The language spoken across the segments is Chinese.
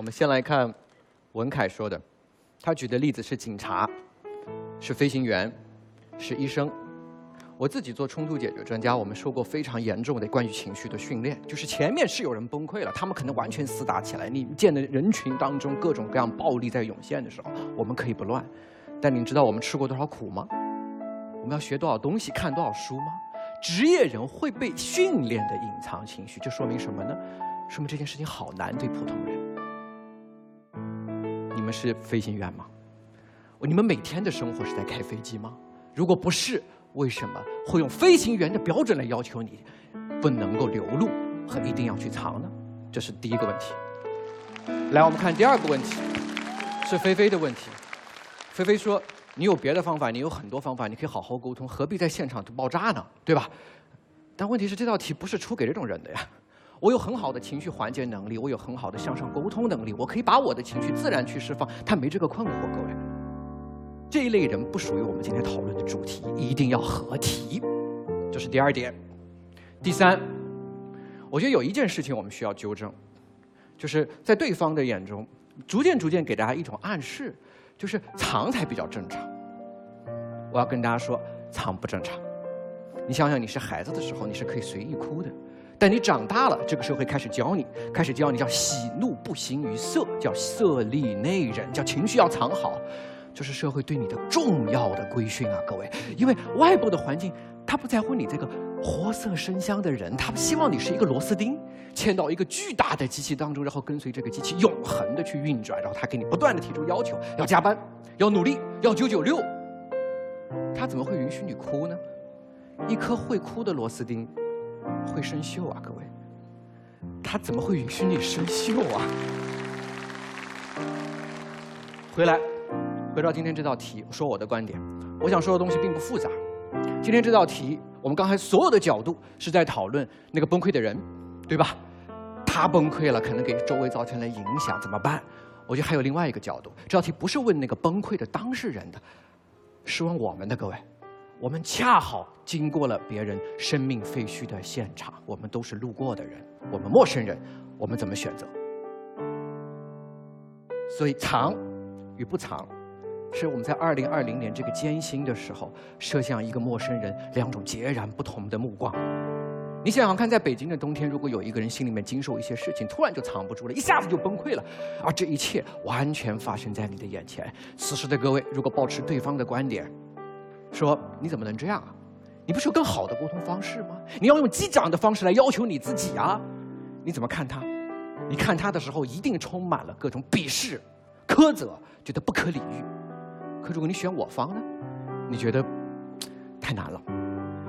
我们先来看文凯说的，他举的例子是警察，是飞行员，是医生。我自己做冲突解决专家，我们受过非常严重的关于情绪的训练，就是前面是有人崩溃了，他们可能完全厮打起来，你见的人群当中各种各样暴力在涌现的时候，我们可以不乱。但你知道我们吃过多少苦吗？我们要学多少东西，看多少书吗？职业人会被训练的隐藏情绪，这说明什么呢？说明这件事情好难对普通人。是飞行员吗？你们每天的生活是在开飞机吗？如果不是，为什么会用飞行员的标准来要求你不能够流露和一定要去藏呢？这是第一个问题。来，我们看第二个问题，是菲菲的问题。菲菲说。你有别的方法，你有很多方法，你可以好好沟通，何必在现场就爆炸呢？对吧？但问题是这道题不是出给这种人的呀。我有很好的情绪缓解能力，我有很好的向上沟通能力，我可以把我的情绪自然去释放。他没这个困惑，各位。这一类人不属于我们今天讨论的主题，一定要合题。这是第二点。第三，我觉得有一件事情我们需要纠正，就是在对方的眼中，逐渐逐渐给大家一种暗示。就是藏才比较正常。我要跟大家说，藏不正常。你想想，你是孩子的时候，你是可以随意哭的；但你长大了，这个社会开始教你，开始教你叫喜怒不形于色，叫色厉内荏，叫情绪要藏好。这是社会对你的重要的规训啊，各位。因为外部的环境，他不在乎你这个活色生香的人，他希望你是一个螺丝钉。嵌到一个巨大的机器当中，然后跟随这个机器永恒的去运转，然后他给你不断的提出要求，要加班，要努力，要九九六。他怎么会允许你哭呢？一颗会哭的螺丝钉会生锈啊，各位。他怎么会允许你生锈啊？回来，回到今天这道题，说我的观点。我想说的东西并不复杂。今天这道题，我们刚才所有的角度是在讨论那个崩溃的人。对吧？他崩溃了，可能给周围造成了影响，怎么办？我觉得还有另外一个角度，这道题不是问那个崩溃的当事人的，是问我们的各位。我们恰好经过了别人生命废墟的现场，我们都是路过的人，我们陌生人，我们怎么选择？所以藏与不藏，是我们在二零二零年这个艰辛的时候，射向一个陌生人两种截然不同的目光。你想想看，在北京的冬天，如果有一个人心里面经受一些事情，突然就藏不住了，一下子就崩溃了，而这一切完全发生在你的眼前。此时的各位，如果保持对方的观点，说你怎么能这样啊？你不是有更好的沟通方式吗？你要用激将的方式来要求你自己啊？你怎么看他？你看他的时候，一定充满了各种鄙视、苛责，觉得不可理喻。可如果你选我方呢？你觉得太难了。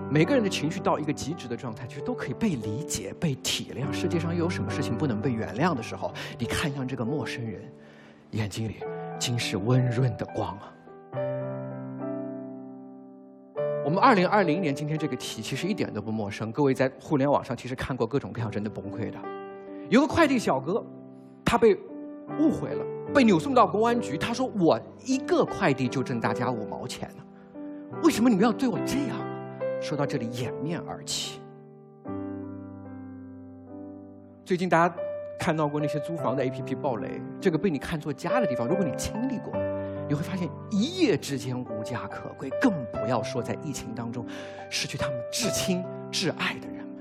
每个人的情绪到一个极致的状态，其实都可以被理解、被体谅。世界上又有什么事情不能被原谅的时候？你看向这个陌生人，眼睛里尽是温润的光啊！我们二零二零年今天这个题其实一点都不陌生。各位在互联网上其实看过各种各样真的崩溃的。有个快递小哥，他被误会了，被扭送到公安局。他说：“我一个快递就挣大家五毛钱呢，为什么你们要对我这样？”说到这里，掩面而泣。最近大家看到过那些租房的 APP 爆雷，这个被你看作家的地方，如果你经历过，你会发现一夜之间无家可归，更不要说在疫情当中失去他们至亲至爱的人们。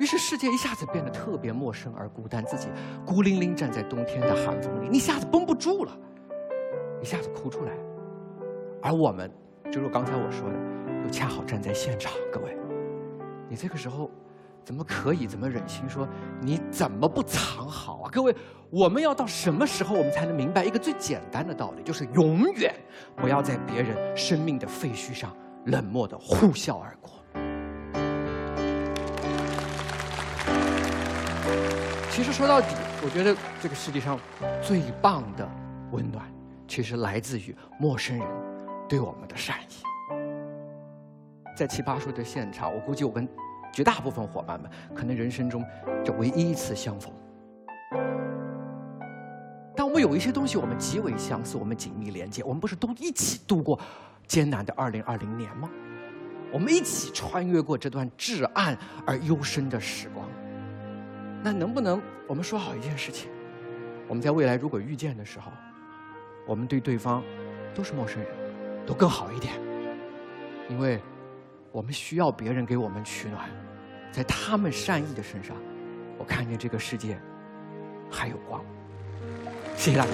于是世界一下子变得特别陌生而孤单，自己孤零零站在冬天的寒风里，你一下子绷不住了，一下子哭出来。而我们，就如刚才我说的。又恰好站在现场，各位，你这个时候怎么可以，怎么忍心说你怎么不藏好啊？各位，我们要到什么时候，我们才能明白一个最简单的道理，就是永远不要在别人生命的废墟上冷漠的呼啸而过。其实说到底，我觉得这个世界上最棒的温暖，其实来自于陌生人对我们的善意。在奇葩说的现场，我估计我跟绝大部分伙伴们，可能人生中就唯一一次相逢。但我们有一些东西，我们极为相似，我们紧密连接。我们不是都一起度过艰难的二零二零年吗？我们一起穿越过这段至暗而幽深的时光。那能不能我们说好一件事情？我们在未来如果遇见的时候，我们对对方都是陌生人，都更好一点，因为我们需要别人给我们取暖在他们善意的身上我看见这个世界还有光。谢谢大家。